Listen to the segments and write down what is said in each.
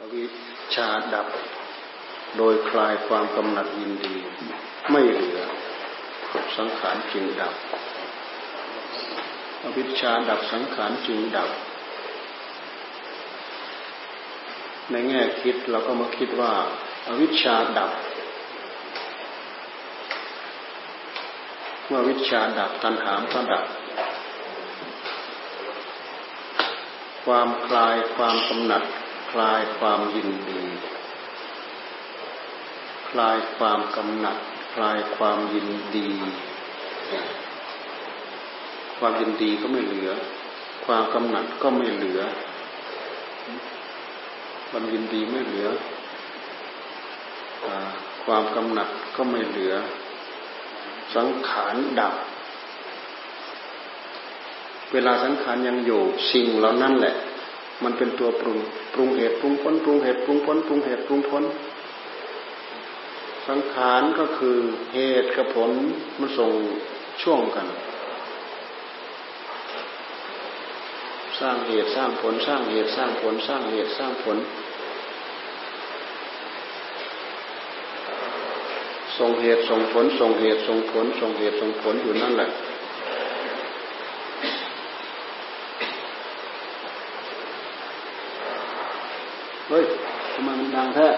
อวิชชาดับ โดยคลายความกำหนัดยินดี ไม่เหลือสังขารจึงดับ อวิชชาดับสังขารจึงดับ ในแง่คิดเราก็มาคิดว่าอาวิชชาดับ เมื่อวิชาดับตัณหามก็ดับความคลายความกำหนัด ลายความยินดี คลายความกำหนัด คลายความยินดี ความยินดีก็ไม่เหลือ ความกำหนัดก็ไม่เหลือ ความยินดีไม่เหลือ ความกำหนัดก็ไม่เหลือ สังขารดับเวลาสังขารยังอยู่สิ่งเหล่านั้นแหละ มันเป็นตัวปรุง ปรุงเหตุปรุงผลปรุงเหตุปรุงผลปรุงเหตุปรุงผลสังขารก็คือเหตุกับผลมันส่งช่วงกัน สร้างเหตุสร้างผลสร้างเหตุสร้างผลสร้างเหตุสร้างผล ส่งเหตุส่งผลส่งเหตุส่งผลส่งเหตุส่งผลอยู่นั่นแหละเฮ้ย ทำไมมันดังแท้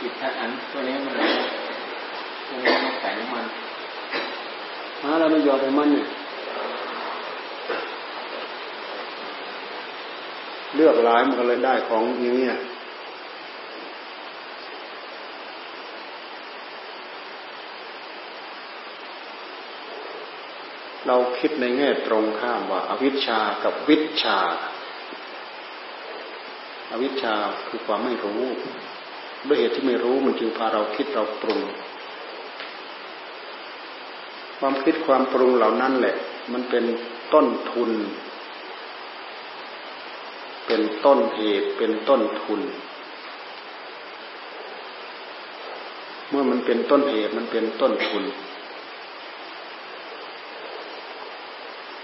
ปิดทัดอันตัวนี้มันเลยตัวนี้มันใส่น้ำมันหาอะไรมันหยอดให้มันเนี่ยเลือกหลายมันก็เลยได้ของอย่างนี้เราคิดในแง่ตรงข้ามว่า อวิชชากับวิชชา อวิชชาคือความไม่รู้ ด้วยเหตุที่ไม่รู้มันจึงพาเราคิดเราปรุง ความคิดความปรุงเหล่านั้นแหละ มันเป็นต้นทุน เป็นต้นเหตุเป็นต้นทุน เมื่อมันเป็นต้นเหตุมันเป็นต้นทุน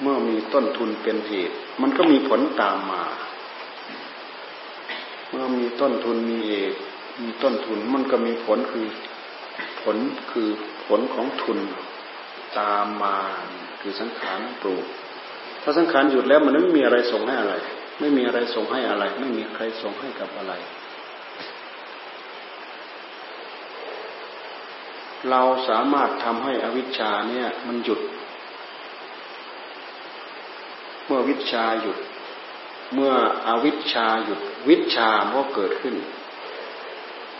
เมื่อมีต้นทุนเป็นเหตุ มันก็มีผลตามมา เมื่อมีต้นทุนมีเหตุมีต้นทุนมันก็มีผลคือผลคือผลของทุนตามมาคือสังขารปลูก ถ้าสังขารหยุดแล้วมันไม่มีอะไรส่งให้อะไร ไม่มีอะไรส่งให้อะไร ไม่มีใครส่งให้กับอะไร เราสามารถทำให้อวิชชาเนี่ยมันหยุด เมื่อวิชาหยุด เมื่ออวิชชาหยุดวิชามันก็เกิดขึ้น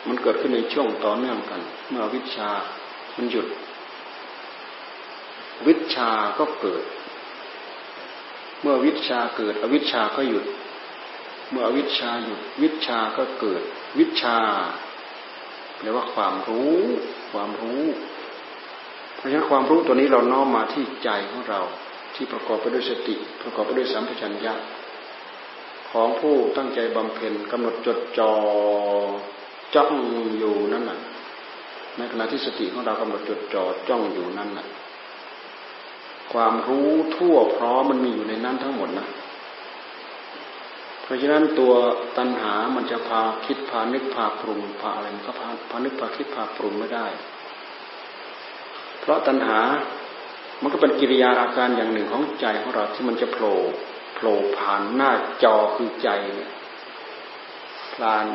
มันเกิดขึ้นในช่วงต่อเนื่องกัน เมื่อวิชามันหยุด วิชาก็เกิด เมื่อวิชาเกิด อวิชชาก็หยุด เมื่ออวิชาหยุด วิชาก็เกิด วิชาแปลว่าความรู้ ความรู้ เพราะฉะนั้นความรู้ตัวนี้เราน้อมมาที่ใจของเรา ที่ประกอบไปด้วยสติ ประกอบไปด้วยสัมปชัญญะ ของผู้ตั้งใจบำเพ็ญกำหนดจดจอ่อจ้องอยู่นั่นน่ะในขณะที่สติของเรากำหนดจดจ่อจ้องอยู่นั่นน่ะความรู้ทั่วพร้อมมันมีอยู่ในนั้นทั้งหมดนะเพราะฉะนั้นตัวตัณหามันจะพาคิดพานึกพาปรุงพาอะไรมันก็พาพานึกพาคิดพาปรุงไม่ได้ เพราะตัณหามันก็เป็นกิริยาอาการอย่างหนึ่งของใจของเราที่มันจะโผล่ ล่ผ่านหน้าจอคือใจผ่าน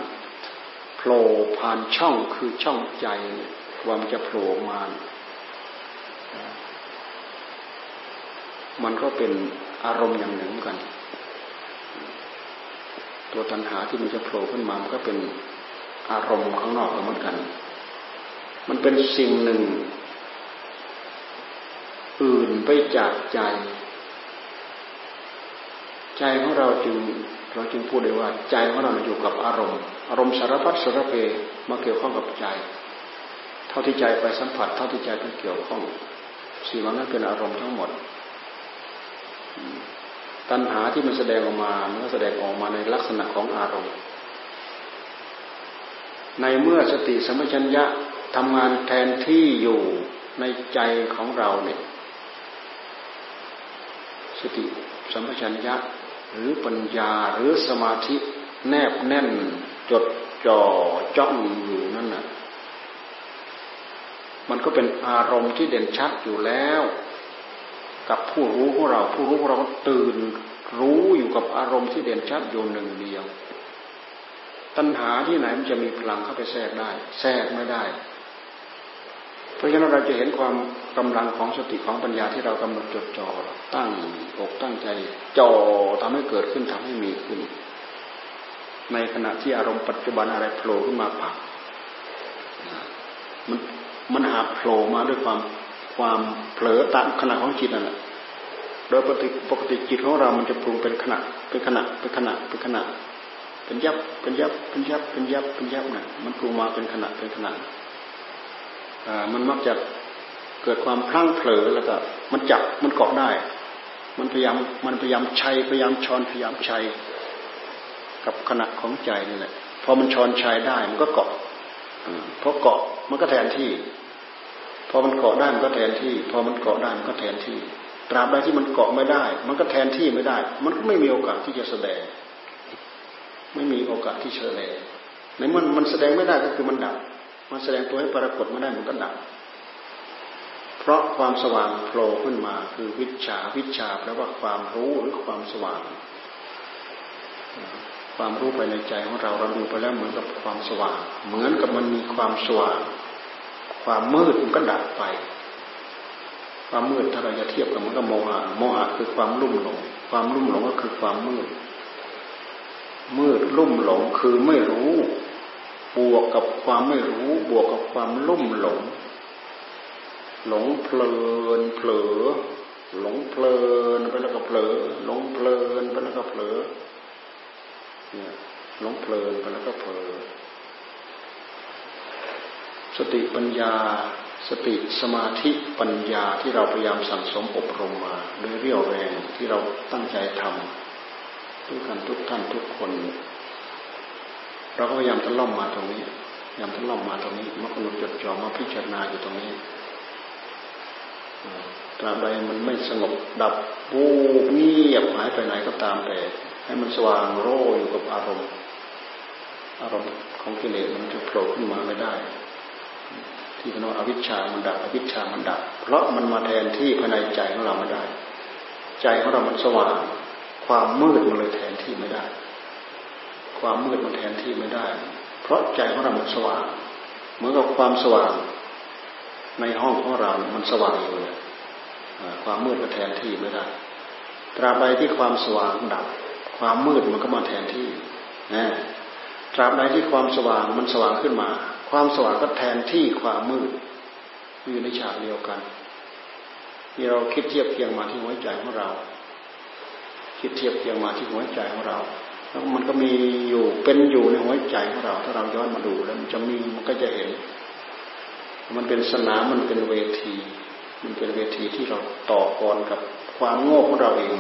โผล่ผ่านช่องคือช่องใจว่ามันจะโผล่มา มันก็เป็นอารมณ์อย่างหนึ่งกัน ตัวตัณหาที่มันจะโผล่ขึ้นมา มันก็เป็นอารมณ์ข้างนอกเหมือนกัน มันเป็นสิ่งหนึ่ง อื่นไปจากใจ ใจของเราจึงเราจึงพูดได้ว่าใจของเราอยู่กับอารมณ์ อารมณ์สารพัดสารเพมาเกี่ยวข้องกับใจ เท่าที่ใจไปสัมผัส เท่าที่ใจไปเกี่ยวข้องสิ่งเหล่านั้นเป็นอารมณ์ทั้งหมด ตัณหาที่มันแสดงออกมา มันก็แสดงออกมาในลักษณะของอารมณ์ ในเมื่อสติสัมปชัญญะทำงานแทนที่อยู่ในใจของเราเนี่ย สติสัมปชัญญะ หรือปัญญาหรือสมาธิแนบแน่นจดจ่อจ้องอยู่นั่นน่ะมันก็เป็นอารมณ์ที่เด่นชัดอยู่แล้ว กับผู้รู้ของเราผู้รู้ของเราตื่นรู้อยู่กับอารมณ์ที่เด่นชัดอยู่หนึ่งเดียว ตัณหาที่ไหนมันจะมีพลังเข้าไปแทรกได้ แทรกไม่ได้ เพราะฉะนั้นเราจะเห็นความกำลังของสติของปัญญาที่เรากำหนดจดจ่อตั้งอกตั้งใจจ่อทำให้เกิดขึ้นทำให้มีขึ้น ในขณะที่อารมณ์ปัจจุบันอะไรโผล่ขึ้นมาปักมันมันหาโผล่มาด้วยความความเผลอตามขณะของจิตนั่นแหละโดยปกติปกติจิตของเรา มันจะปรุงเป็นขณะเป็นขณะเป็นขณะเป็นขณะเป็นยับเป็นยับเป็นยับเป็นยับเป็นยับน่ะมันปรุงมาเป็นขณะเป็นขณะ มันมักจะเกิดความพลั้งเผลอแล้วก็ มันจับมันเกาะได้ มันพยายามมันพยายามชัยพยายามชอนพยายามชัยกับขณะของใจนี่แหละพอมันชอนชัยได้มันก็เกาะพอเกาะมันก็แทนที่ พอมันเกาะได้มันก็แทนที่ พอมันเกาะได้มันก็แทนที่ ตราบใดที่มันเกาะไม่ได้ มันก็แทนที่ไม่ได้ มันก็ไม่มีโอกาสที่จะแสดง ไม่มีโอกาสที่จะแสดงในมันมันแสดงไม่ได้ก็คือมันดับ มันแสดงตัวให้ปรากฏไม่ได้มันก็ดับ เพราะความสว่างโผล่ขึ้นมาคือวิชาวิชาแปลว่าความรู้หรือความสว่าง ความรู้ภายในใจของเราเราดูไปแล้วเหมือนกับความสว่าง เหมือนกับมันมีความสว่าง ความมืดมันก็ดับไป ความมืดถ้าเราจะเทียบกับมันก็โมหะโมหะคือความลุ่มหลง ความลุ่มหลงก็คือความมืดมืดลุ่มหลงคือไม่รู้ บวกกับความไม่รู้ บวกกับความลุ่มหลง หลงเพลินเผลอ หลงเพลินไปแล้วก็เผลอ หลงเพลินไปแล้วก็เผลอ เนี่ยหลงเพลินไปแล้วก็เผลอ สติปัญญา สติสมาธิปัญญาที่เราพยายามสั่งสมอบรมมาโดยเรี่ยวแรงที่เราตั้งใจทำทุกกันทุกท่านทุกคน เราก็พยายามทะล่อมมาตรงนี้พยายามทะล่อมมาตรงนี้มากำหนดจดจ่อมาพิจารณาอยู่ตรงนี้ตราบใดมันไม่สงบดับวูบเงียบหายไปไหนก็ตามแต่ ให้มันสว่างโรอยู่กับอารมณ์ อารมณ์ของกิเลสมันจะโผล่ขึ้นมาไม่ได้ ที่เราอวิชชามันดับอวิชชามันดับ เพราะมันมาแทนที่ภายในใจของเราไม่ได้ ใจของเรามันสว่าง ความมืดมันเลยแทนที่ไม่ได้ ความมืดมันแทนที่ไม่ได้ เพราะใจของเรามันสว่าง เหมือนกับความสว่าง ในห้องของเรา มันสว่างอยู่เลยความมืดมันแทนที่ไม่ได้ ตราบใดที่ความสว่างดับ ความมืดมันก็มาแทนที่นะตราบใดที่ความสว่างมันสว่างขึ้นมา ความสว่างก็แทนที่ความมืดอยู่ในฉากเดียวกันที่เราคิดเทียบเคียงมาที่หัวใจของเรา คิดเทียบเคียงมาที่หัวใจของเรา แล้วมันก็มีอยู่เป็นอยู่ในหัวใจของเรา ถ้าเราย้อนมาดูแล้วมันจะมีมันก็จะเห็น มันเป็นสนามมันเป็นเวที มันเป็นเวทีที่เราต่อกรกับความโง่ของเราเอง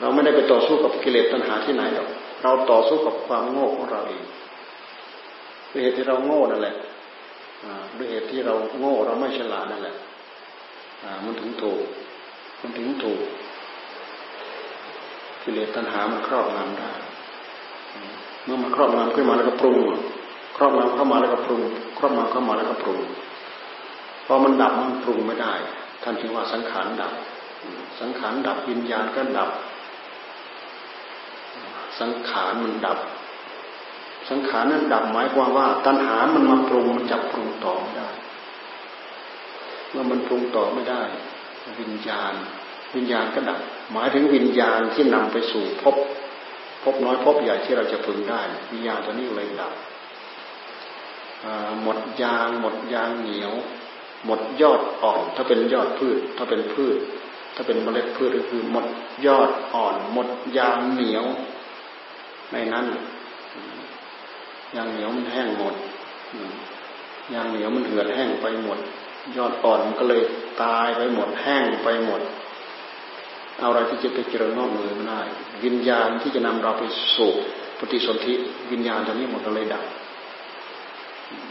เราไม่ได้ไปต่อสู้กับกิเลสตัณหาที่ไหนหรอกเราต่อสู้กับความโง่ของเราเองด้วยเหตุที่เราโง่นั่นแหละด้วยเหตุที่เราโง่เราไม่ฉลาดนั่นแหละมันถึงถูก มันถึงถูก กิเลสตัณหามันครอบงำได้ เมื่อมันครอบงำขึ้นมาแล้วก็ปรุง ครอบงำเข้ามาแล้วก็ปรุง ครอบงำเข้ามาแล้วก็ปรุง พอมันดับมันปรุงไม่ได้ ท่านจึงว่าสังขารดับ สังขารดับวิญญาณก็ดับ สังขารมันดับ สังขารนั้นดับหมายความว่า ตัณหามันมาปรุงมันจับปรุงต่อไม่ได้ เมื่อมันปรุงต่อไม่ได้ วิญญาณ วิญญาณก็ดับ หมายถึงวิญญาณที่นำไปสู่พบพบน้อยพบใหญ่ที่เราจะพึงได้ วิญญาณตัวนี้เลยดับหมดยางหมดยางเหนียว หมดยอดอ่อน ถ้าเป็นยอดพืช ถ้าเป็นพืช ถ้าเป็นเมล็ดพืชก็คือ หมดยอดอ่อน หมดยางเหนียว ในนั้นยางเหนียวมันแห้งหมดยางเหนียวมันเหือดแห้งไปหมด ยอดอ่อนมันก็เลยตายไปหมดแห้งไปหมด เอาอะไรที่จะไปเจริญงอกเงยไม่ได้ วิญญาณที่จะนำเราไปสู่ปฏิสนธิวิญญาณตัวนี้หมดเลยดับ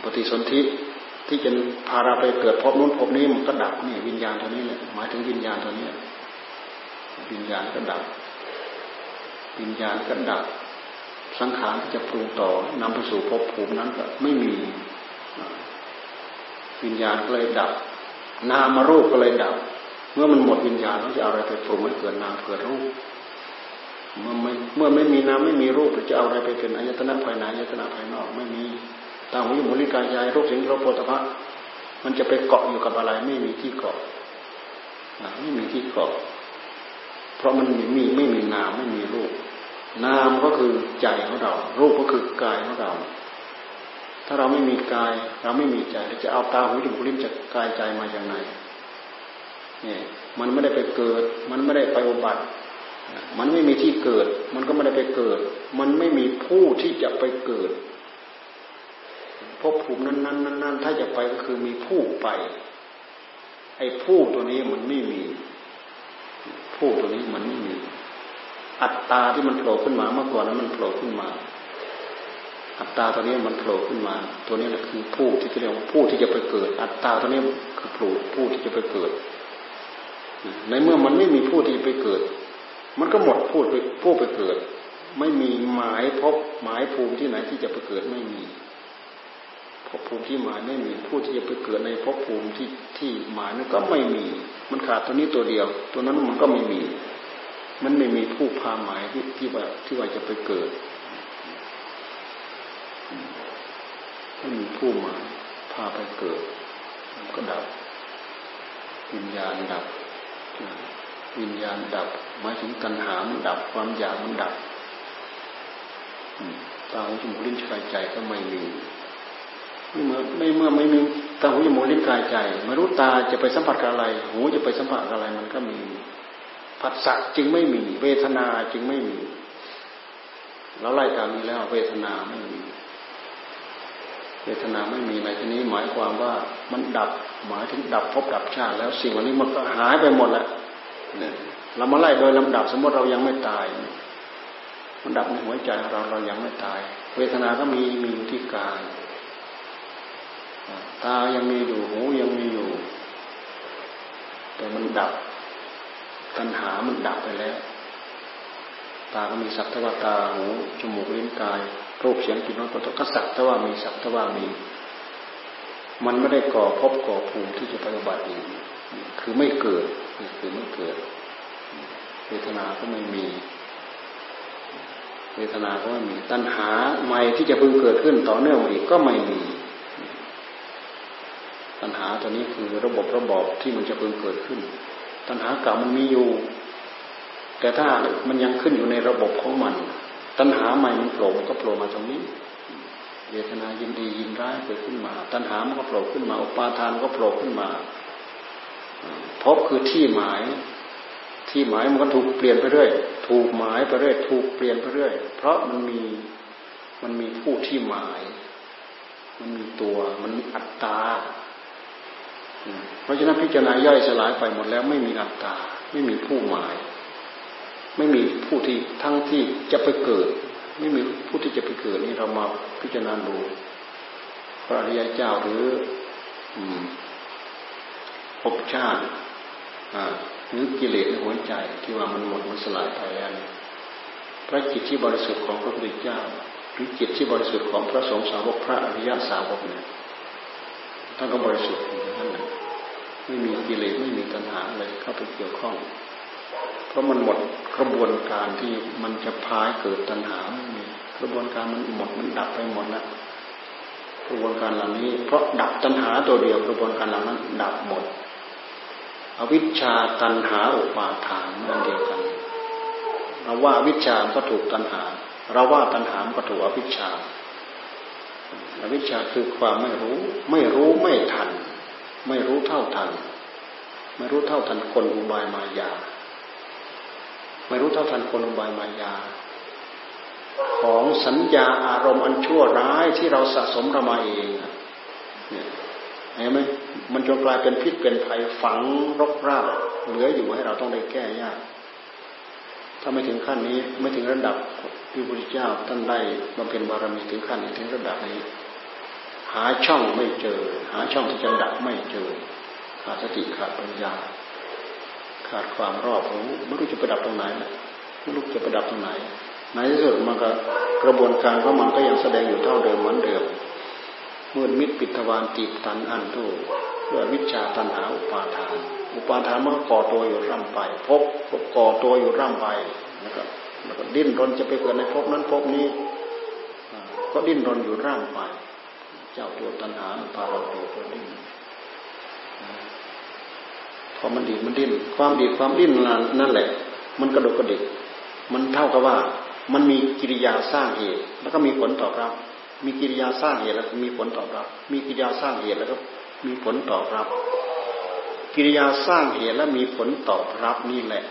ปฏิสนธิที่จะพาเราไปเกิดพบนู้นพบนี้มันก็ดับนี่วิญญาณตัวนี้เนี่ยหมายถึงวิญญาณตัวนี้วิญญาณก็ดับ วิญญาณก็ดับ สังขารที่จะปรุงต่อนำไปสู่ภพภูมินั้นก็ไม่มี วิญญาณก็เลยดับ นามารูปก็เลยดับ เมื่อมันหมดวิญญาณเราจะเอาอะไรไปปรุงให้เกิดนามเกิดรูปเมื่อไม่เมื่อไม่มีนามไม่มีรูปจะเอาอะไรไปเป็นอายตนะภายในอายตนะภายนอกไม่มีตาหูจมูกลิ้นกายใจรูปเสียงรสโผฏฐะมันจะไปเกาะอยู่กับอะไรไม่มีที่เกาะไม่มีที่เกาะเพราะมันมีไม่มีนามไม่มีรูป นามก็คือใจของเรา รูปก็คือกายของเรา ถ้าเราไม่มีกาย เราไม่มีใจเราจะเอาตาหูจมูกลิ้นจากกายใจมาอย่างไร เนี่ยมันไม่ได้ไปเกิด มันไม่ได้ไปอุบัติ มันไม่มีที่เกิด มันก็ไม่ได้ไปเกิด มันไม่มีผู้ที่จะไปเกิดภพภูมินั้นนั้นนั้นถ้าจะไปก็คือมีผู้ไปไอ้ผู้ตัวนี้มันไม่มี ผู้ตัวนี้มันไม่มี อัตตาที่มันโผล่ขึ้นมาเมื่อก่อนนั้นมันโผล่ขึ้นมา อัตตาตัวนี้มันโผล่ขึ้นมา ตัวนี้แหละคือผู้ที่เรียกว่าผู้ที่จะไปเกิด อัตตาตัวนี้คือผู้ผู้ที่จะไปเกิด ในเมื่อมันไม่มีผู้ที่ไปเกิด มันก็หมดผู้ไปผู้ไปเกิด ไม่มีหมายพบหมายภูมิที่ไหนที่จะไปเกิดไม่มีภพภูมิที่หมายไม่มีผู้ที่จะไปเกิดในภพภูมิที่ที่หมายนั้นก็ไม่มี มันขาดตัวนี้ตัวเดียว ตัวนั้นมันก็ไม่มี มันไม่มีผู้พาหมายที่ที่ว่าที่ว่าจะไปเกิดไม่มีผู้หมายพาไปเกิด ก็ดับวิญญาณดับ วิญญาณดับหมายถึงตัณหามันดับความอยากมันดับตาหูจมูกลิ้นกายใจก็ไม่มีเมื่อไม่เมื่อไม่มีตาหูจมูกลิ้นกายใจไม่รู้ตาจะไปสัมผัสกับอะไร หูจะไปสัมผัสกับอะไรมันก็มีผัสสะจึงไม่มี เวทนาจึงไม่มีเราไล่ตามนี้แล้วเวทนาไม่มี เวทนาไม่มีในที่นี้หมายความว่ามันดับหมายถึงดับพบดับชาติแล้วสิ่งเหล่านี้มันก็หายไปหมดแล้วเนี่ยเรามาไล่โดยลำดับสมมติเรายังไม่ตาย มันดับในหัวใจเราเรายังไม่ตาย เวทนาก็มีมีอยู่ที่กายตายังมีอยู่หูยังมีอยู่ แต่มันดับตัณหามันดับไปแล้ว ตาก็มีสักทว่าตาหูจมูกลิ้นกายรูปเสียงกลิ่นรสปัตก็สักทว่ามีสักทว่ามี มันไม่ได้ก่อพบก่อภูมิที่จะปฏิบัติอีกคือไม่เกิดคือไม่เกิดเวทนาก็ไม่มีเวทนาก็ไม่มีตัณหาใหม่ที่จะพึงเกิดขึ้นต่อเนื่องอีกก็ไม่มีตัณหาตัวนี้คือระบบระบอบที่มันจะเพิ่งเกิดขึ้น ตัณหาเก่ามันมีอยู่ แต่ถ้ามันยังขึ้นอยู่ในระบบของมัน ตัณหาใหม่มันโผล่ก็โผล่มาตรงนี้เวทนายินดียินร้ายเกิดขึ้นมา ตัณหามันก็โผล่ขึ้นมาอุปาทานก็โผล่ขึ้นมาพบคือที่หมาย ที่หมายมันก็ถูกเปลี่ยนไปเรื่อยถูกหมายไปเรื่อยถูกเปลี่ยนไปเรื่อยเพราะมันมีมันมีผู้ที่หมาย มันมีตัวมันมีอัตตาเพราะฉะนั้นพิจารณาย่อยสลายไปหมดแล้วไม่มีอัตตาไม่มีผู้หมาย ไม่มีผู้ที่ทั้งที่จะไปเกิด ไม่มีผู้ที่จะไปเกิดนี่เรามาพิจารณาดูพระริยเจ้าหรือภพชาติหรือกิเลสในหัวใจที่ว่ามันหมดมันสลายไปแล้วพระจิตที่บริสุทธิ์ของพระพุทธเจ้าหรือจิตที่บริสุทธิ์ของพระสงฆ์สาวกพระอริยสาวกเนี่ยท่านก็บริสุทธิ์ท่านไม่มีกิเลสไม่มีตัณหาอะไรเข้าไปเกี่ยวข้อง ราะมันหมดกระบวนการที่มันจะพายเกิดตัณหาไม่มีกระบวนการมันหมดมันดับไปหมดแล้วกระบวนการเหล่านี้ เพราะดับตัณหาตัวเดียวกระบวนการเหล่านั้น ดับหมด อวิชชาตัณหาอุปาทานนั่นเดียวกันเราว่าวิชาก็ถูกตัณหา เราว่าตัณหาก็ถูกอวิชชาอวิชชาคือความไม่รู้ ไม่รู้ไม่ทัน ไม่รู้เท่าทัน ไม่รู้เท่าทันคนอุบายมายา ไม่รู้เท่าทันคนอุบายมายา ของสัญญาอารมณ์อันชั่วร้ายที่เราสะสมเรามาเองเนี่ยเห็นไหมมันจนกลายเป็นพิษเป็นภัยฝังรกรากเหลืออยู่ให้เราต้องได้แก้ยากถ้าไม่ถึงขั้นนี้ไม่ถึงระดับที่พระพุทธเจ้าท่านได้บำเพ็ญบารมีถึงขั้นถึงระดับนี้ หาช่องไม่เจอ หาช่องที่จะดับไม่เจอขาดสติขาดปัญญา ขาดความรอบรู้ไม่รู้จะประดับตรงไหนไม่รู้จะประดับตรงไหนในที่สุดมันก็กระบวนการของมันก็ยังแสดงอยู่เท่าเดิมเหมือนเดิมมืดมิดปิดทวารตีบตันอันทุด้วยวิชาตันหาอุปาทาน อุปาทานมันก็ก่อตัวอยู่ร่ำไปพบก่อตัวอยู่ร่ำไปแล้วก็แล้วก็ดิ้นรนจะไปเกิดในภพนั้นภพนี้ ก็ดิ้นรนอยู่ร่ำไป เจ้าตัวตันหาพาเราตัวตัวดิ้น พอมันดีมันดิ้นความดีความดิ้นนั่นแหละ มันกระดกกระดิกมันเท่ากับว่ามันมีกิริยาสร้างเหตุ แล้วก็มีผลตอบรับ มีกิริยาสร้างเหตุแล้วมีผลตอบรับ มีกิริยาสร้างเหตุแล้วก็มีผลตอบรับ กิริยาสร้างเหตุและมีผลตอบรับนี่แหละ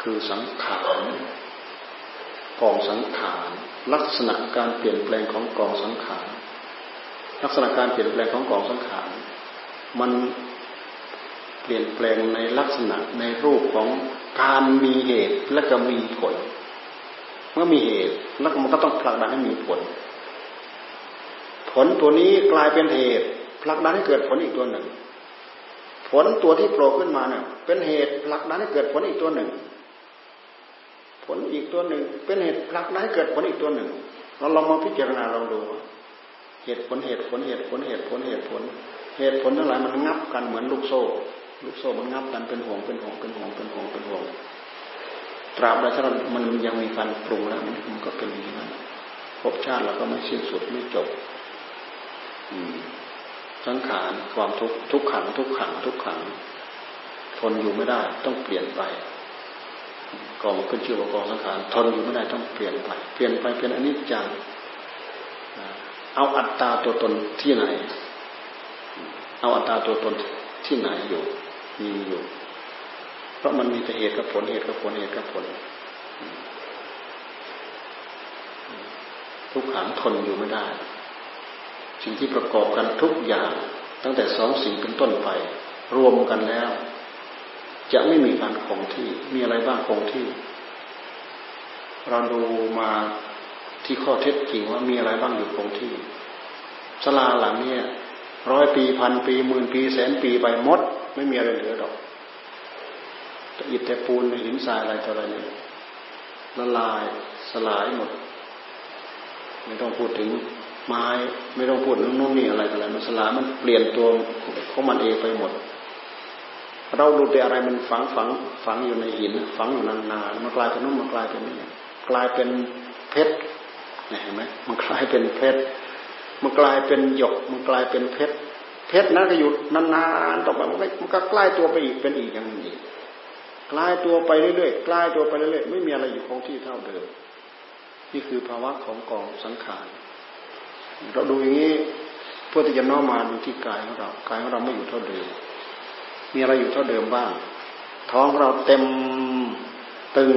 คือสังขารกองสังขารลักษณะการเปลี่ยนแปลงของกองสังขารลักษณะการเปลี่ยนแปลงของกองสังขาร มันเปลี่ยนแปลงในลักษณะในรูปของการมีเหตุและก็มีผล เมื่อมีเหตุแล้วมันก็ต้องผลักดันให้มีผล ผลตัวนี้กลายเป็นเหตุผลักดันให้เกิดผลอีกตัวหนึ่ง ผลตัวที่โผล่ขึ้นมาเนี่ยเป็นเหตุผลักดันให้เกิดผลอีกตัวหนึ่ง ผลอีกตัวหนึ่ง เป็นเหตุผลักดันให้เกิดผลอีกตัวหนึ่ง เราลองมาพิจารณาลองดู เหตุผลเหตุผลเหตุผลเหตุผลเหตุผล เหตุผลทั้งหลายมันงับกันเหมือนลูกโซ่ ลูกโซ่มันงับกันเป็นห่วงเป็นห่วงเป็นห่วงเป็นห่วงเป็นห่วงตราบใดถ้ามันยังมีการปรุงแล้วมันก็เป็นอย่างนั้นภพชาติเราก็ไม่สิ้นสุดไม่จบสังขารความทุกทุกขัง ทุกขัง ทุกขัง ทนอยู่ไม่ได้ ต้องเปลี่ยนไปกองขึ้นชื่อว่ากองสังขารทนอยู่ไม่ได้ต้องเปลี่ยนไป เปลี่ยนไปเป็นอนิจจังเอาอัตตาตัวตนที่ไหน เอาอัตตาตัวตนที่ไหนอยู่มีอยู่ เพราะมันมีแต่เหตุกับผลเหตุกับผลเหตุกับผล ทุกขังทนอยู่ไม่ได้ สิ่งที่ประกอบกันทุกอย่าง ตั้งแต่สองสิ่งเป็นต้นไป รวมกันแล้ว จะไม่มีการคงที่มีอะไรบ้างคงที่ เราดูมาที่ข้อเท็จจริงว่ามีอะไรบ้างอยู่คงที่สลาหลังเนี้ ร้อยปีพันปีหมื่นปีแสนปีไปหมด ไม่มีอะไรเหลือดอกแต่อิฐแต่ปูนหินทรายอะไรต่ออะไรเนี่ยละลายสลายหมด ไม่ต้องพูดถึงไม้ไม่ต้องพูดนู่นนี่อะไรอะไรมันสลายมันเปลี่ยนตัวของมันเองไปหมด เราดูแต่อะไรมันฝังฝังฝังอยู่ในหิน ฝังอยู่นานๆมันกลายเป็นนู่นมันกลายเป็นนี่กลายเป็นเพชรเห็นไหมมันกลายเป็นเพชร มันกลายเป็นหยก มันกลายเป็นเพชร เพชรนั้นก็อยู่นานๆต่อไปมันก็มันก็ใกล้ตัวไปอีกเป็นอีกอย่างนี้กลายตัวไปเรื่อยๆกลายตัวไปเรื่อยๆไม่มีอะไรอยู่คงที่เท่าเดิม นี่คือภาวะของกองสังขารเราดูอย่างนี้เพื่อที่จะน้อมมาดูที่กายของเรากายของเราไม่อยู่เท่าเดิม มีอะไรอยู่เท่าเดิมบ้าง ท้องเราเต็มตึง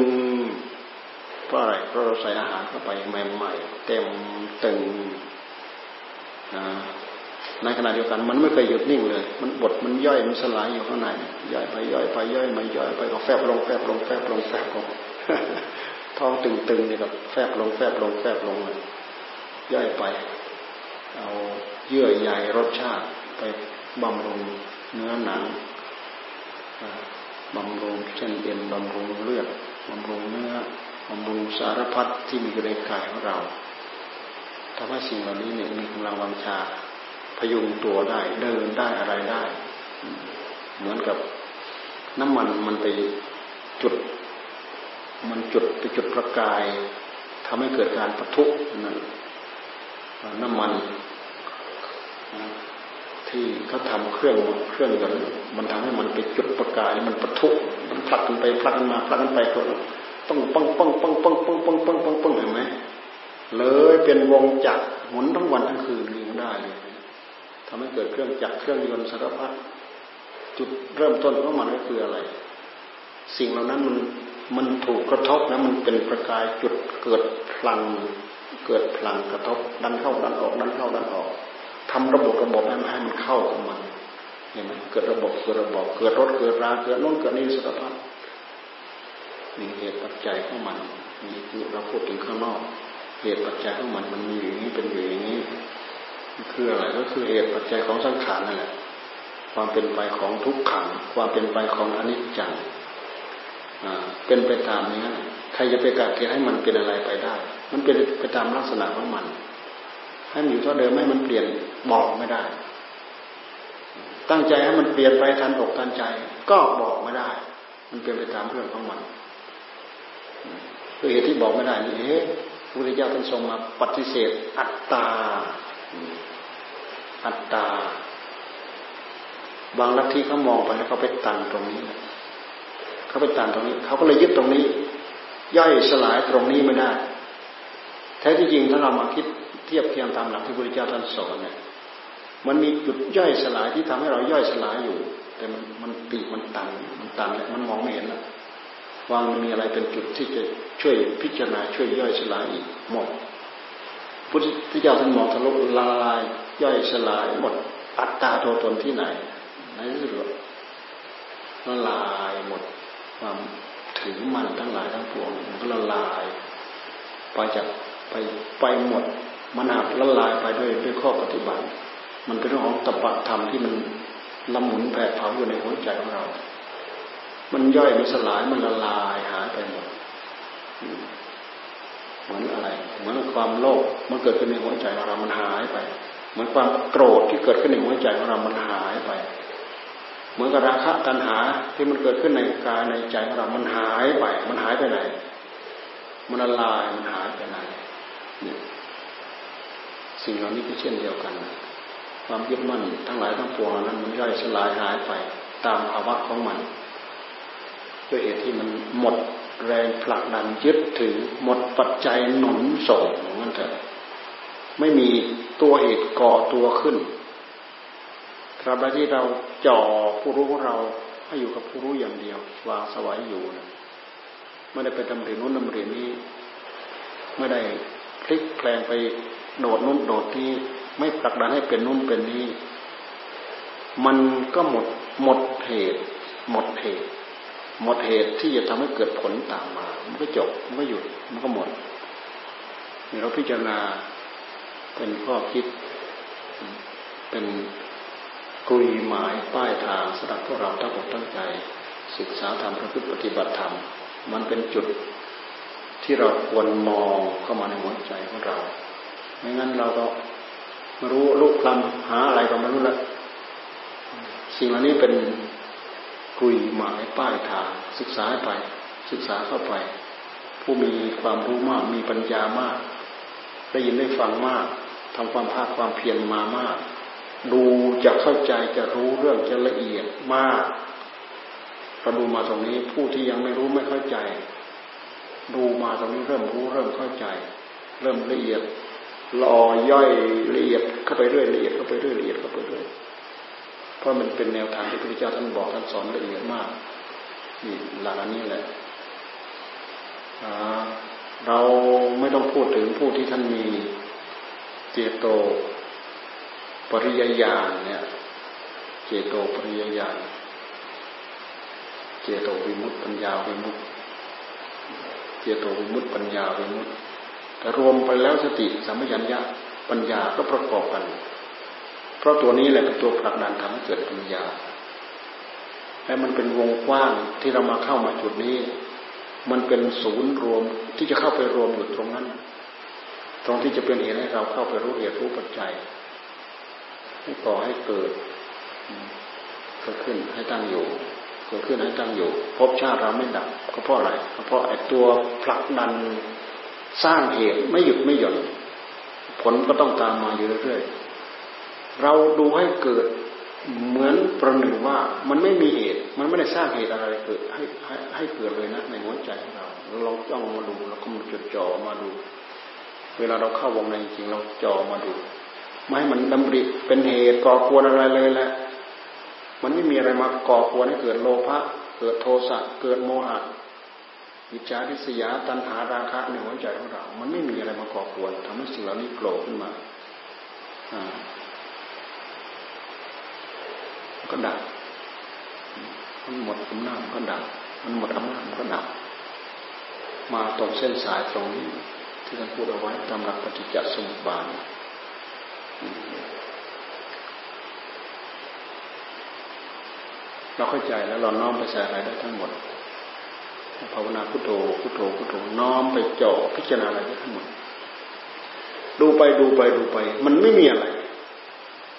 เพราะอะไรเพราะเราใส่อาหารเข้าไปใหม่ๆเต็มตึง ในขณะเดียวกัน มันไม่เคยหยุดนิ่งเลย มันบดมันย่อยมันสลายอยู่ข้างในย่อยไปย่อยไปย่อยมาย่อยไปก็แฟบลงแฟบลงแฟบลงแฟบลงท้องตึงๆนี่ก็แฟบลงแฟบลงแฟบลงเลยย่อยไป เอาเยื่อใยรสชาติไปบำรุงเนื้อหนังบำรุงเส้นเอ็นบำรุงเลือดบำรุงเนื้อบำรุงสารพัดที่มีอยู่ในกายของเรา ทำให้สิ่งเหล่านี้เนี่ยมีกำลังวังชาพยุงตัวได้ เดินได้อะไรได้ เหมือนกับน้ำมันมันไปจุด มันจุดไปจุดประกายทำให้เกิดการปะทุนั่นน้ำมันที่เขาทำเครื่องเครื่องยนมันทำให้มันไปจุดประกาย มันปะทุมันผลักกันไปผลักกันมาผลักกันไปต้องปังปังปังปังปังปังปังปังปังเห็นไหม เลยเป็นวงจักรหมุนทั้งวันทั้งคืนเลี้ยงได้เลยทำให้เกิดเครื่องจักรเครื่องยนต์สารพัดจุดเริ่มต้นของมันก็คืออะไร สิ่งเหล่านั้นมันมันถูกกระทบนะมันเป็นประกายจุดเกิดพลัง เกิดพลังกระทบ ดันเข้าดันออกดันเข้าดันออกทำระบบระบบให้มันให้มันเข้ากับมันเห็นไหมเกิดระบบเกิดระบบเกิดรถเกิดราเกิดโน่นเกิดนี่สารพัดนี่เหตุปัจจัยของมันนี่คือเราพูดถึงข้างนอก เหตุปัจจัยของมันมันมีอย่างนี้เป็นอยู่อย่างนี้คืออะไรก็คือเหตุปัจจัยของสังขารนั่นแหละความเป็นไปของทุกขัง ความเป็นไปของอนิจจังเป็นไปตามนี้ใครจะไปกัดเกณฑ์ให้มันเป็นอะไรไปได้ มันเป็นไปตามลักษณะของมันให้มันอยู่เท่าเดิมให้มันเปลี่ยนบอกไม่ได้ ตั้งใจให้มันเปลี่ยนไปทันอกทันใจ ก็บอกไม่ได้ มันเปลี่ยนไปตามเรื่องของมันคือเหตุที่บอกไม่ได้นี่เอ๊ะ พุทธเจ้าท่านทรงมาปฏิเสธอัตตา อัตตา บางลัทธิเขามองไปแล้วเขาไปตันตรงนี้ เขาไปตันตรงนี้ เขาก็เลยยึดตรงนี้ ย่อยสลายตรงนี้ไม่ได้ แท้ที่จริงถ้าเรามาคิดเทียบเทียงตามหลักที่พระพุทธเจ้าท่านสอนเนี่ยมันมีจุดย่อยสลายที่ทำให้เราย่อยสลายอยู่ แต่มันมันตีมันตัน มันตันแล้วมันมองไม่เห็นแล้ว วางมีอะไรเป็นจุดที่จะช่วยพิจารณาช่วยย่อยสลายอีกหมดพุทธเจ้าท่านมองทะลุละลายย่อยสลายหมดอัตตาตัวตนที่ไหนในที่สุดละลายหมดความถือมันทั้งหลายทั้งปวงมันก็ละลาย ไปจากไปไปหมดมันหักละลายไปด้วยด้วยข้อปฏิบัติ มันเป็นเรื่องของตปะธรรมที่มันละหมุนแผดเผาอยู่ในหัวใจของเรา มันย่อยมันสลายมันละลายหายไปหมดเหมือนอะไร เหมือนความโลภมันเกิดขึ้นในหัวใจของเรา มันหายไป เหมือนความโกรธที่เกิดขึ้นในหัวใจของเรา มันหายไป เหมือนกับราคะตัณหาที่มันเกิดขึ้นในกายในใจของเรา มันหายไป มันหายไปไหน มันละลาย มันหายไปไหนเนี่ยสิ่งเหล่านี้ก็เช่นเดียวกัน ความยึดมั่นทั้งหลายทั้งปวงนั้นมันย่อยสลายหายไป ตามภาวะของมัน ด้วยเหตุที่มันหมดแรงผลักดันยึดถือหมดปัจจัยหนุนส่งนั่นเถอะไม่มีตัวเหตุก่อตัวขึ้นตราบใดที่เราจ่อผู้รู้ของเราให้อยู่กับผู้รู้อย่างเดียววางสวายอยู่นะไม่ได้ไปดำเรียนนู้นดำเรียนนี้ ไม่ได้พลิกแปลงไปโดดนู้นโดดที่ไม่ผลักดันให้เป็นนู้นเป็นนี้ มันก็หมดหมดเหตุ หมดเหตุ หมดเหตุที่จะทำให้เกิดผลตามมา มันก็จบ มันก็หยุด มันก็หมดนี่เราพิจารณาเป็นข้อคิด เป็นกลุยหมายป้ายทางสำหรับพวกเราทั้งหมดตั้งใจ ศึกษาธรรมประพฤติปฏิบัติธรรม มันเป็นจุดที่เราควรมองเข้ามาในหัวใจของเรา ไม่งั้นเราก็ไม่รู้ลูกคลำหาอะไรก็ไม่รู้ละสิ่งเหล่านี้เป็น คุยหมายป้ายทางศึกษาไป ศึกษาเข้าไป ผู้มีความรู้มากมีปัญญามาก ได้ยินได้ฟังมากทำความภาคความเพียรมามาก ดูจะเข้าใจจะรู้เรื่องจะละเอียดมากเราดูมาตรงนี้ผู้ที่ยังไม่รู้ไม่เข้าใจ ดูมาตรงนี้เริ่มรู้เริ่มเข้าใจ เริ่มละเอียดลอย่อยละเอียดเข้าไปเรื่อยละเอียดเข้าไปเรื่อยละเอียดเข้าไปเรื่อย เพราะมันเป็นแนวทางที่พระพุทธเจ้าท่านบอกท่านสอนละเอียดมากนี่หลักอันนี้แหละเราไม่ต้องพูดถึงผู้ที่ท่านมีเจโตปริยญาณเนี่ย เจโตปริยญาณเจโตวิมุตติปัญญาวิมุตติเจโตวิมุตติปัญญาวิมุตติแต่รวมไปแล้วสติสัมปชัญญะปัญญาก็ประกอบกัน ราะตัวนี้แหละเป็นตัวผลักดันทำให้เกิดปัญญา และมันเป็นวงกว้างที่เรามาเข้ามาจุดนี้ มันเป็นศูนย์รวมที่จะเข้าไปรวมอยู่ตรงนั้น ตรงที่จะเป็นเหตุให้เราเข้าไปรู้เหตุรู้ปัจจัยให้ก่อให้เกิดเกิดขึ้นให้ตั้งอยู่เกิดขึ้นให้ตั้งอยู่พบชาติเราไม่ดับก็เพราะอะไรก็เพราะไอ้ตัวผลักดันสร้างเหตุไม่หยุดไม่หย่อนผลก็ต้องตามมาอยู่เรื่อยๆ เราดูให้เกิดเหมือนประหนึ่งว่ามันไม่มีเหตุ มันไม่ได้สร้างเหตุอะไรเกิดให้ให้ให้เกิดเลยนะในหัวใจของเราเราจ้องมาดูเราก็มาจดจ่อมาดู เวลาเราเข้าวงในจริงเราจ่อมาดูไม่ให้มันดำริเป็นเหตุก่อกวนอะไรเลยแหละมันไม่มีอะไรมาก่อกวนให้เกิดโลภะเกิดโทสะเกิดโมหะวิจาริษยาตัณหาราคะในหัวใจของเรา มันไม่มีอะไรมาก่อกวนทำให้สิ่งเหล่านี้โผล่ขึ้นมา ก็ดับ มันหมดอำนาจก็ดับ มันหมดอำนาจก็ดับ มาตรงเส้นสายตรงนี้ที่ท่านพูดเอาไว้ตามหลักปฏิจจสมุปบาทเราเข้าใจแล้วเราน้อมไปใส่อะไรได้ทั้งหมดภาวนาพุทโธพุทโธพุทโธน้อมไปเจ่อพิจารณาอะไรทั้งหมด ดูไปดูไปดูไป มันไม่มีอะไร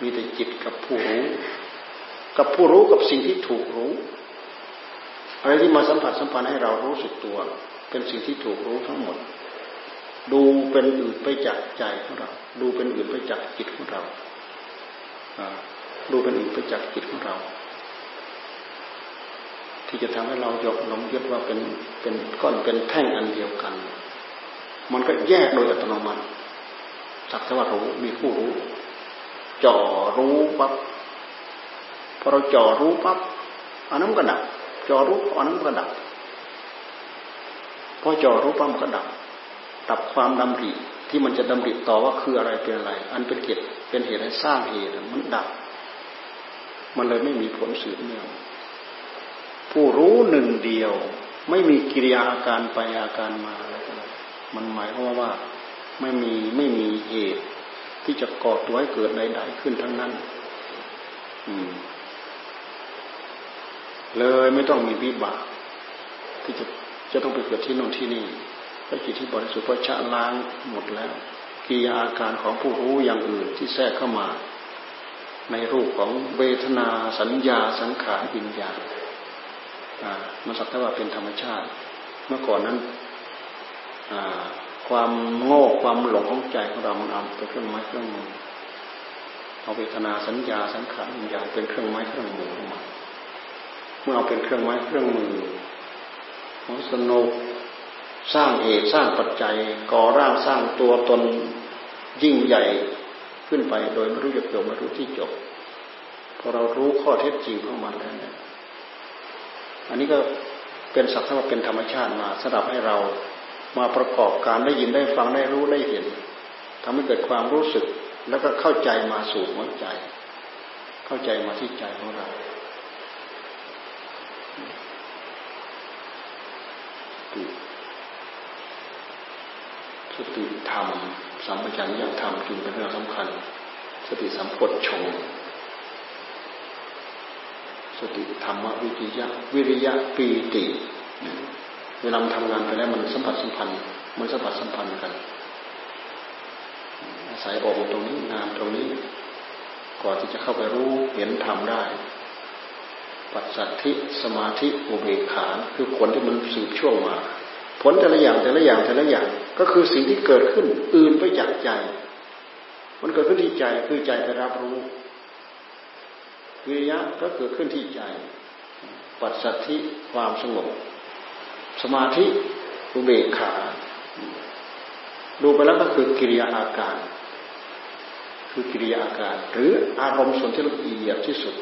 มีแต่จิตกับผู้รู้ กับผู้รู้กับสิ่งที่ถูกรู้ อะไรที่มาสัมผัสสัมพันธ์ให้เรารู้สึกตัว เป็นสิ่งที่ถูกรู้ทั้งหมด ดูเป็นอื่นไปจากใจของเรา ดูเป็นอื่นไปจากจิตของเราดูเป็นอื่นไปจากจิตของเรา ที่จะทำให้เรายกลมยึดว่าเป็นเป็นก้อนเป็นแท่งอันเดียวกัน มันก็แยกโดยอัตโนมัติสักแต่ว่ารู้มีผู้รู้จ่อรู้ปั๊บ อเราจ่อรู้ปั๊บอันนั้นก็ดับจ่อรู้อันนั้นก็ดับพอจ่อรู้ปั๊บก็ดับดับความดำริที่มันจะดำริต่อว่าคืออะไรเป็นอะไร อันเป็นเกิดเป็นเหตุให้สร้างเหตุมันดับ มันเลยไม่มีผลสืบเนื่องผู้รู้หนึ่งเดียว ไม่มีกิริยาอาการไปอาการมามันหมายความว่าไม่มีไม่มีเหตุที่จะก่อตัวให้เกิดใดๆขึ้นทั้งนั้น อืม เลยไม่ต้องมีวิบากที่จะจะต้องไปเกิดที่โน่นที่นี่พระจิตที่บริสุทธิ์พระชะล้างหมดแล้วกิยาอาการของผู้รู้อย่างอื่นที่แทรกเข้ามา ในรูปของเวทนาสัญญาสังขารวิญญาณมันสักแต่ว่าเป็นธรรมชาติ เมื่อก่อนนั้นความโง่ความหลงของใจของเรามันเอาเป็นเครื่องไม้เครื่องมือเอาเวทนาสัญญาสังขารวิญญาณเป็นเครื่องไม้เครื่องมือมา มื่อเอาเป็นเครื่องไม้เครื่องมือของสนุกสร้างเหตุสร้างปัจจัย ก่อร่างสร้างตัวตนยิ่งใหญ่ขึ้นไปโดยไม่รู้จะจบไม่รู้ที่จบพอเรารู้ข้อเท็จจริงของมันแล้วเนี่ยอันนี้ก็เป็นสักเท่าเป็นธรรมชาติมาสำหรับให้เรามาประกอบการได้ยินได้ฟังได้รู้ได้เห็นทำให้เกิดความรู้สึกแล้วก็เข้าใจมาสู่หัวใจ เข้าใจมาที่ใจของเรา สติธรรมสัมปชัญญะธรรมจึงเป็นเรื่องสำคัญ สติสัมปชงสติธรรมวิริยะ วิริยะปีติเวลาทำงานไปแล้วมันสัมผัสสัมพันธ์มันสัมผัสสัมพันธ์กัน อาศัยองค์ตรงนี้งานตรงนี้ ก่อนที่จะเข้าไปรู้เห็นทำได้ ปัจสัทธิสมาธิอุเบกขาคือผลที่มันสืบช่วงมา ผลแต่ละอย่างแต่ละอย่างแต่ละอย่างก็คือสิ่งที่เกิดขึ้นอื่นไปจากใจ มันเกิดขึ้นที่ใจคือใจไปรับรู้วิริยะก็เกิดขึ้นที่ใจ ปัจสัทธิความสงบสมาธิอุเบกขาดูไปแล้วก็คือกิริยาอาการ คือกิริยาอาการ หรืออารมณ์ส่วนที่ละเอียดที่สุด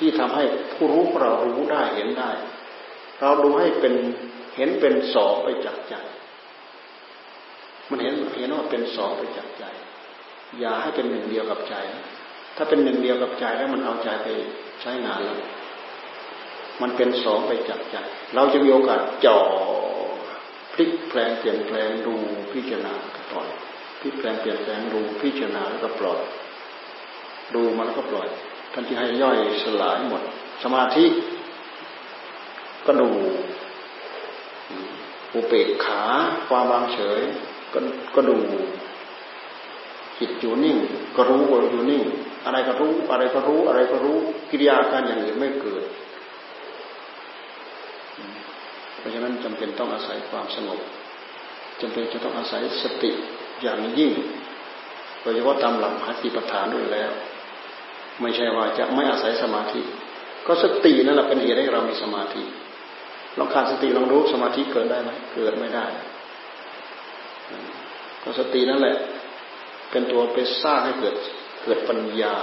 ที่ทำให้ผู้รู้เรารู้ได้เห็นได้ เราดูให้เป็นเห็นเป็นสองไปจากใจ มันเห็นเห็นว่าเป็นสองไปจากใจ อย่าให้เป็นหนึ่งเดียวกับใจ ถ้าเป็นหนึ่งเดียวกับใจแล้วมันเอาใจไปใช้งานแล้วมันเป็นสองไปจากใจ เราจะมีโอกาสจ่อพลิกแปลงเปลี่ยนแปลงดูพิจารณาปล่อยพลิกแปลงเปลี่ยนแปลงดูพิจารณาแล้วก็ปล่อยดูมันแล้วก็ปล่อย ท่านที่ให้ย่อยสลายหมด สมาธิก็ดูอุเปกขาความวางเฉยก็ก็ดูจิตอยู่นิ่ง ก็รู้ว่าอยู่นิ่ง อะไรก็รู้ อะไรก็รู้ อะไรก็รู้ กิริยาการอย่างอื่นไม่เกิด เพราะฉะนั้นจำเป็นต้องอาศัยความสงบจำเป็นจะต้องอาศัยสติอย่างยิ่งโดยเฉพาะตามหลักมหาติปฐานด้วยแล้ว ไม่ใช่ว่าจะไม่อาศัยสมาธิ ก็สตินั่นแหละเป็นเหตุให้เรามีสมาธิลองขาดสติลองรู้สมาธิเกิดได้ไหมเกิดไม่ได้ ก็สตินั่นแหละ เป็นตัวไปสร้างให้เกิดเกิดปัญญา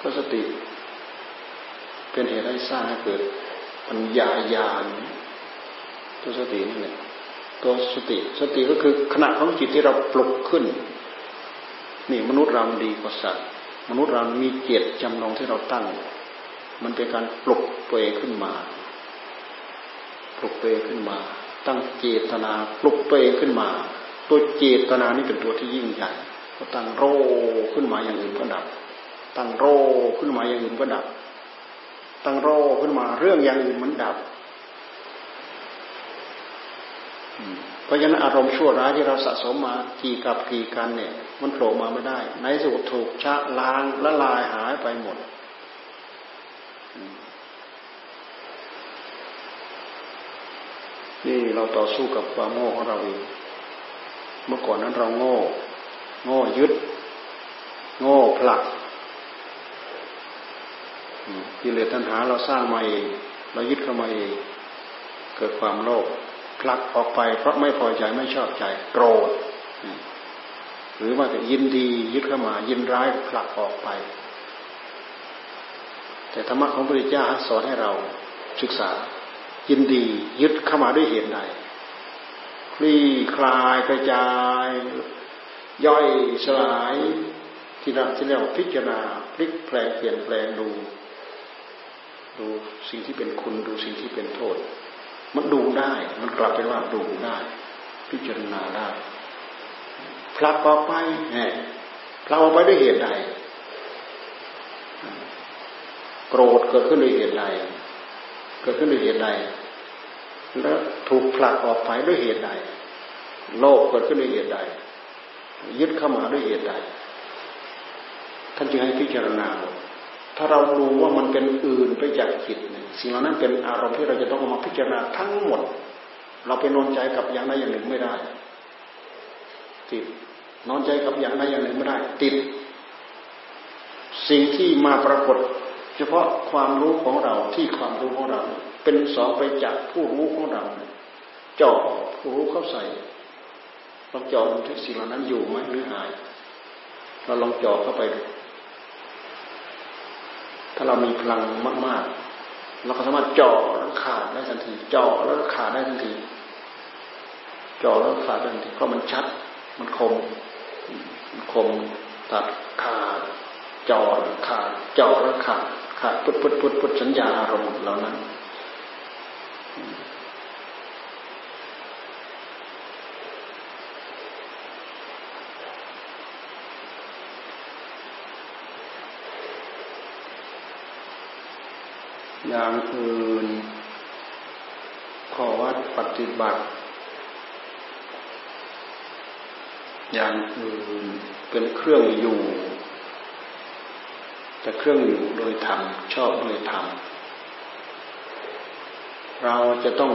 ก็สติ เป็นเหตุให้สร้างให้เกิดปัญญาญาณตัวสตินี่แหละตัวสติสติก็คือขณะของจิตที่เราปลุกขึ้น นี่มนุษย์เราดีกว่าสัตว์ มนุษย์เรามีเจตจำลองที่เราตั้ง มันเป็นการปลุกตัวเองขึ้นมา ปลุกตัวเองขึ้นมา ตั้งเจตนาปลุกตัวเองขึ้นมา ตัวเจตนานี่เป็นตัวที่ยิ่งใหญ่ก็ตั้งโรขึ้นมาอย่างอื่นก็ดับ ตั้งโรขึ้นมาอย่างอื่นก็ดับ ตั้งโรขึ้นมาเรื่องอย่างอื่นมันดับ เพราะฉะนั้นอารมณ์ชั่วร้ายที่เราสะสมมากี่กับกี่กันเนี่ย มันโผล่มาไม่ได้ในสุดถูกชะล้างละลายหายไปหมด นี่เราต่อสู้กับความโง่ของเราเองเมื่อก่อนนั้นเราโง่ โง่ยึด โง่ผลักกิเลสตัณหาเราสร้างมาเอง เรายึดเข้ามาเอง เกิดความโลภ ผลักออกไป เพราะไม่พอใจไม่ชอบใจโกรธ หรือว่าจะยินดียึดเข้ามา ยินร้ายผลักออกไป แต่ธรรมะของพระพุทธเจ้าสอนให้เราศึกษา ยินดียึดเข้ามาด้วยเหตุใดคลี่คลายกระจาย ย่อยสลายที่เราที่เรียกว่าพิจารณาพลิกแปลงเปลี่ยนแปลงดู ดูสิ่งที่เป็นคุณดูสิ่งที่เป็นโทษ มันดูได้ มันกลับเป็นว่าดูได้ พิจารณาได้พลักออกไปแหมพลักออกไปด้วยเหตุใดโกรธเกิดขึ้นด้วยเหตุใดเกิดขึ้นด้วยเหตุใดแล้วถูกผลักออกไปด้วยเหตุใดโลภเกิดขึ้นด้วยเหตุใดยึดเข้ามาด้วยเหตุใดท่านจึงให้พิจารณา ถ้าเรารู้ว่ามันเป็นอื่นไปจากจิตสิ่งเหล่านั้นเป็นอารมณ์ที่เราจะต้องมาพิจารณาทั้งหมด เราไปนอนใจกับอย่างใดอย่างหนึ่งไม่ได้ติดนอนใจกับอย่างใดอย่างหนึ่งไม่ได้ ติด สิ่งที่มาปรากฏ เฉพาะความรู้ของเราที่ความรู้ของเรา เป็นสองไปจากผู้รู้ของเราเจาะผู้รู้เข้าใส่ลองเจาะดูที่สิ่งเหล่านั้นอยู่ไหมหรือหายเราลองเจาะเข้าไปดู ถ้าเรามีพลังมาก ๆ เราก็สามารถเจาะแล้วขาดได้ทันทีเจาะแล้วขาดได้ทันทีเจาะแล้วขาดได้ทันทีเพราะมันชัด มันคมมันคมตัดขาดเจาะขาดเจาะแล้วขาดขาดพุทพุทพุทพุทสัญญาอารมณ์เหล่านั้น อย่างอื่นขอวัดปฏิบัติ อย่างอื่นเป็นเครื่องอยู่ แต่เครื่องอยู่โดยธรรมชอบโดยธรรมเราจะต้อง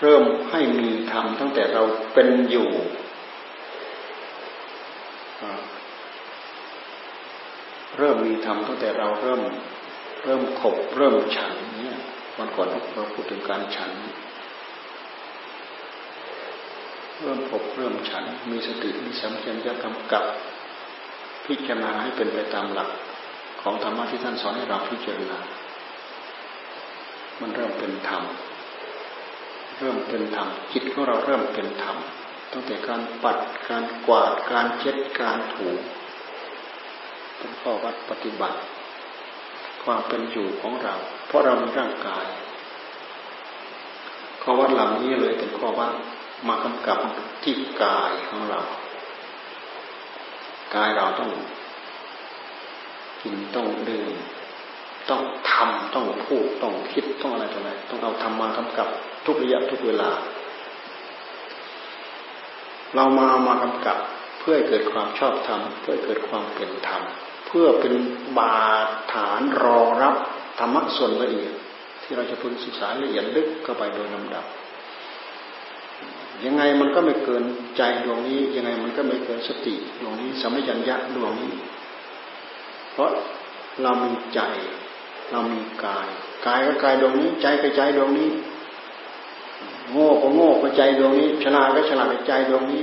เริ่มให้มีธรรมตั้งแต่เราเป็นอยู่เริ่มมีธรรมตั้งแต่เราเริ่ม เริ่มขบเริ่มฉันเนี่ยวันก่อนเราพูดถึงการฉัน เริ่มขบเริ่มฉัน มีสติมีสัมผัสยกำกับ พิจารณาให้เป็นไปตามหลัก ของธรรมะที่ท่านสอนให้เราพิจารณา มันเริ่มเป็นธรรม เริ่มเป็นธรรมจิตของเราเริ่มเป็นธรรมตั้งแต่การปัดการกวาดการเช็ดการถูเป็นข้อวัดปฏิบัติ ความเป็นอยู่ของเรา เพราะเรามีร่างกาย ข้อวัดเหล่านี้เลยเป็นข้อวัดมากำกับที่กายของเรา กายเราต้องกินต้องดื่มต้องทำต้องพูดต้องคิดต้องอะไรต่ออะไรต้องเอาทำมากำกับทุกระยะทุกเวลา เรามามากำกับเพื่อเกิดความชอบธรรมเพื่อเกิดความเป็นธรรม พื่อเป็นบาฐานรองรับธรรมะส่วนละเอียด ที่เราจะพึงศึกษาละเอียดลึกเข้าไปโดยลำดับ ยังไงมันก็ไม่เกินใจดวงนี้ ยังไงมันก็ไม่เกินสติดวงนี้สัมผััญญะดวงนี้ เพราะเรามีใจ เรามีกายกายก็กายดวงนี้ ใจก็ใจดวงนี้ โง่ก็โง่ก็ใจดวงนี้ ฉลาดก็ฉลาดก็ใจดวงนี้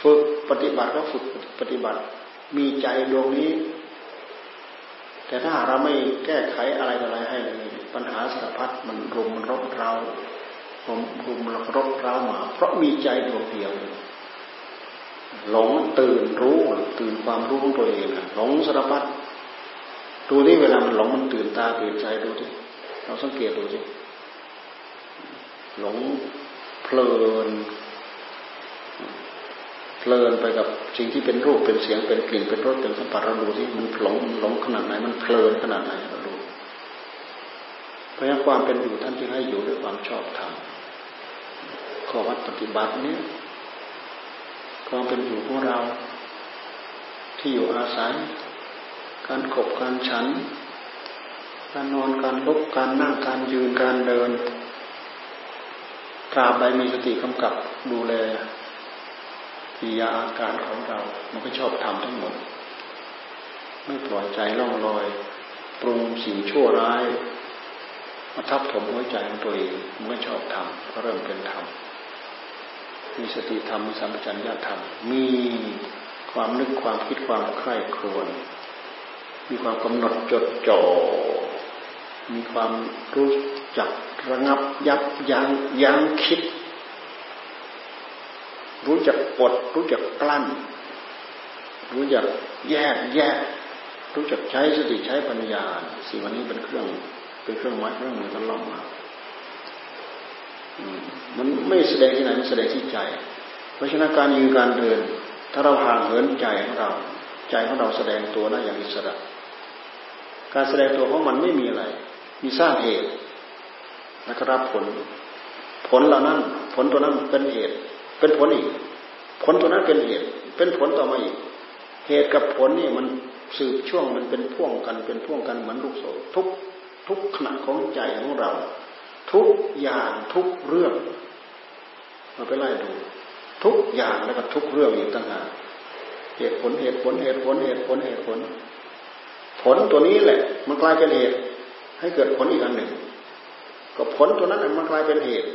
ฝึกปฏิบัติก็ฝึกปฏิบัติ มีใจดวงนี้ แต่ถ้าเราไม่แก้ไขอะไรอะไรให้เลยปัญหาสารพัดมันรุมมันรบเราผมรุมรบเรามา เพราะมีใจดวงเดียว หลงตื่นรู้ตื่นความรู้ของตัวเองหลงสารพัดดูที่เวลามันหลงมันตื่นตาตื่นใจดูที่เราสังเกตดูสิหลงเพลิน ลินไปกับสิ่งที่เป็นรูปเป็นเสียงเป็นกลิ่นเป็นรสเป็นสัมผัสเราดูที่มันหลงหลงขนาดไหนมันเพลินขนาดไหนเราดูเพราะงั้นความเป็นอยู่ท่านจึงให้อยู่ด้วยความชอบธรรมข้อวัดปฏิบัตินี้ความเป็นอยู่ของเราที่อยู่อาศัย การขบการฉัน การนอนการลุกการนั่งการยืนการเดินตราบใดมีสติกำกับดูแล กิยาอาการของเรา มันก็ชอบทำทั้งหมด ไม่ปล่อยใจล่องลอย ปรุงสิ่งชั่วร้าย มาทับถมหัวใจของตัวเองมันก็ชอบทำก็เริ่มเป็นธรรมมีสติธรรมมีสัมปชัญญะธรรม มีความนึกความคิดความใคร่ครวญมีความกำหนดจดจ่อ มีความรู้จักระงับยับยั้งยั้งคิด รู้จักอดรู้จักกลั้น รู้จักแยกแยกรู้จักใช้สติใช้ปัญญาสิ่งวันนี้เป็นเครื่องเป็นเครื่องมัดเครื่องมือตลอดมามันไม่แสดงที่ไหนมันแสดงที่ใจ เพราะฉะนั้นการยืนการเดิน ถ้าเราห่างเหินใจของเรา ใจของเราแสดงตัวได้อย่างอิสระ การแสดงตัวของมันไม่มีอะไร มีสร้างเหตุแล้วก็รับผล ผลเหล่านั้น ผลตัวนั้นเป็นเหตุ เป็นผลอีก ผลตัวนั้นเป็นเหตุ เป็นผลต่อมาอีก เหตุกับผลนี่มันสืบช่วงมันเป็นพ่วงกันเป็นพ่วงกันเหมือนลูกโซ่ทุกทุกขณะของใจของเรา ทุกอย่างทุกเรื่องมาไปไล่ดู ทุกอย่างแล้วก็ทุกเรื่องอยู่ต่างหากเหตุผลเหตุผลเหตุผลเหตุผลเหตุผล ผลตัวนี้แหละ มันกลายเป็นเหตุ ให้เกิดผลอีกอันหนึ่ง ก็ผลตัวนั้นมันกลายเป็นเหตุ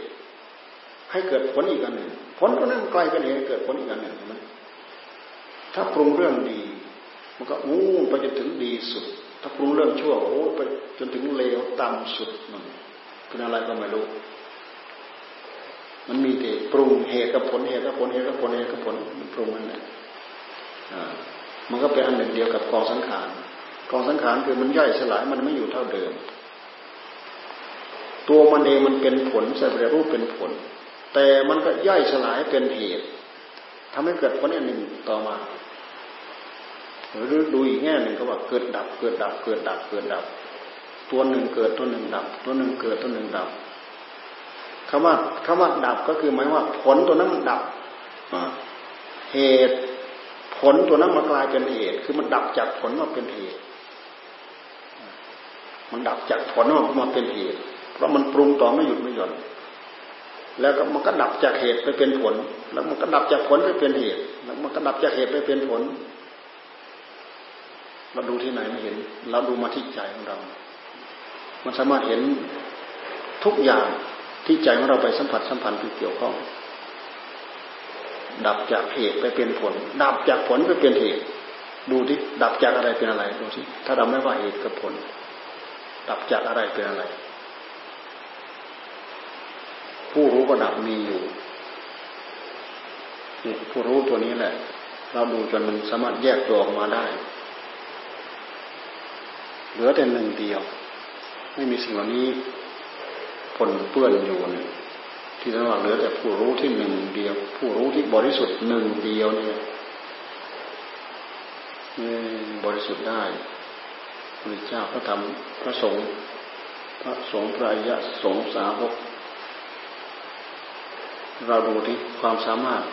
ให้เกิดผลอีกอันหนึ่งผลตัวนั้นกลเป็นเหตุเกิดผลอีกอันหนึ่งมันถ้าปรุงเรื่องดี มันก็อู้ไปจนถึงดีสุด ถ้าปรุงเรื่องชั่วโอ้ไปจนถึงเลวต่ำสุดมันเป็นอะไรก็ไม่รู้มันมีแต่ปรุงเหตุกับผลเหตุกับผลเหตุกับผลเหตุกับผลมันปรุงนั่นแหละมันก็เป็นอันหนึ่งเดียวกับกองสังขารกองสังขารคือมันย่อยสลายมันไม่อยู่เท่าเดิม ตัวมันเองมันเป็นผลใสำเร็จรูปเป็นผล แต่มันก็ย่อยสลายเป็นเหตุทำให้เกิดผลอันหนึ่งต่อมา หรือดูอีกแง่หนึ่งก็ว่าเกิดดับ เกิดดับ เกิดดับ เกิดดับ ตัวหนึ่งเกิดตัวหนึ่งดับ ตัวหนึ่งเกิดตัวหนึ่งดับคำว่าคำว่าดับก็คือหมายว่าผลตัวนั้นมันดับเหตุผลตัวนั้นมากลายเป็นเหตุ คือมันดับจากผลมาเป็นเหตุ มันดับจากผลมาเป็นเหตุ เพราะมันปรุงต่อไม่หยุดไม่หย่อน แล้วก็มันก็ดับจากเหตุไปเป็นผล แล้วมันก็ดับจากผลไปเป็นเหตุ แล้วมันก็ดับจากเหตุไปเป็นผล เราดูที่ไหนไม่เห็น เราดูมาที่ใจของเรา มันสามารถเห็นทุกอย่างที่ใจของเราไปสัมผัสสัมพันธ์ที่เกี่ยวข้อง ดับจากเหตุไปเป็นผล ดับจากผลไปเป็นเหตุ ดูที่ดับจากอะไรเป็นอะไร ดูที่ถ้าเราไม่ว่าเหตุกับผล ดับจากอะไรเป็นอะไร ผู้รู้ก็ดับมีอยู่นี่ผู้รู้ตัวนี้แหละ เราดูจนมันสามารถแยกตัวออกมาได้ เหลือแต่หนึ่งเดียว ไม่มีสิ่งเหล่านี้ปนเปื้อนอยู่นี่ที่เราเหลือแต่ผู้รู้ที่หนึ่งเดียว ผู้รู้ที่บริสุทธิ์หนึ่งเดียวเนี่ยบริสุทธิ์ได้พระเจ้าพระธรรมพระสงฆ์พระสงฆ์พระอริยสงฆ์สาวก เราดูที่ความสามารถ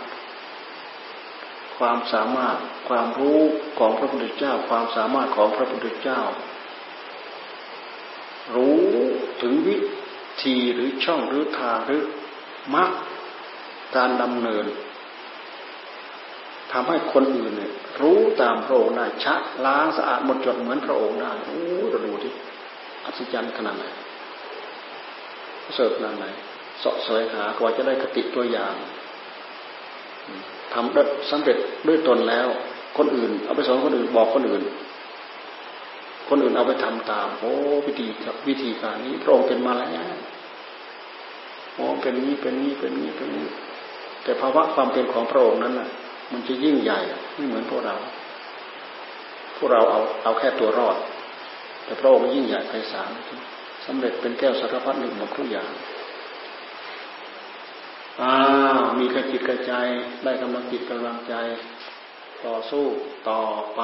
ความสามารถความรู้ของพระพุทธเจ้า ความสามารถของพระพุทธเจ้า รู้ถึงวิธีหรือช่องหรือทางหรือมรรคการดำเนินทำให้คนอื่นเนี่ยรู้ตามพระองค์ได้ชะล้างสะอาดหมดจดเหมือนพระองค์ได้โอ้เราดูที่อัศจรรย์ขนาดไหนเสริฐขนาดไหน สาะแสวงหากว่าจะได้คติตัวอย่างทำได้สำเร็จด้วยตนแล้ว คนอื่น เอาไปสอนคนอื่นบอกคนอื่น คนอื่นเอาไปทำตามโอ้วิธีวิธีการนี้พระองค์เป็นมาแล้วโอ้เป็นนี้เป็นนี้เป็นนี้เป็นนี้แต่ภาวะความเป็นของพระองค์นั้นน่ะ มันจะยิ่งใหญ่ไม่เหมือนพวกเรา พวกเราเอาเอาแค่ตัวรอด แต่พระองค์ยิ่งใหญ่ไพศาลสำเร็จเป็นแก้วสารพัดหนึ่งหมดทุกอย่าง อ้าวมีกระจิตกระใจได้กำลังจิตกำลังใจ ต่อสู้ต่อไป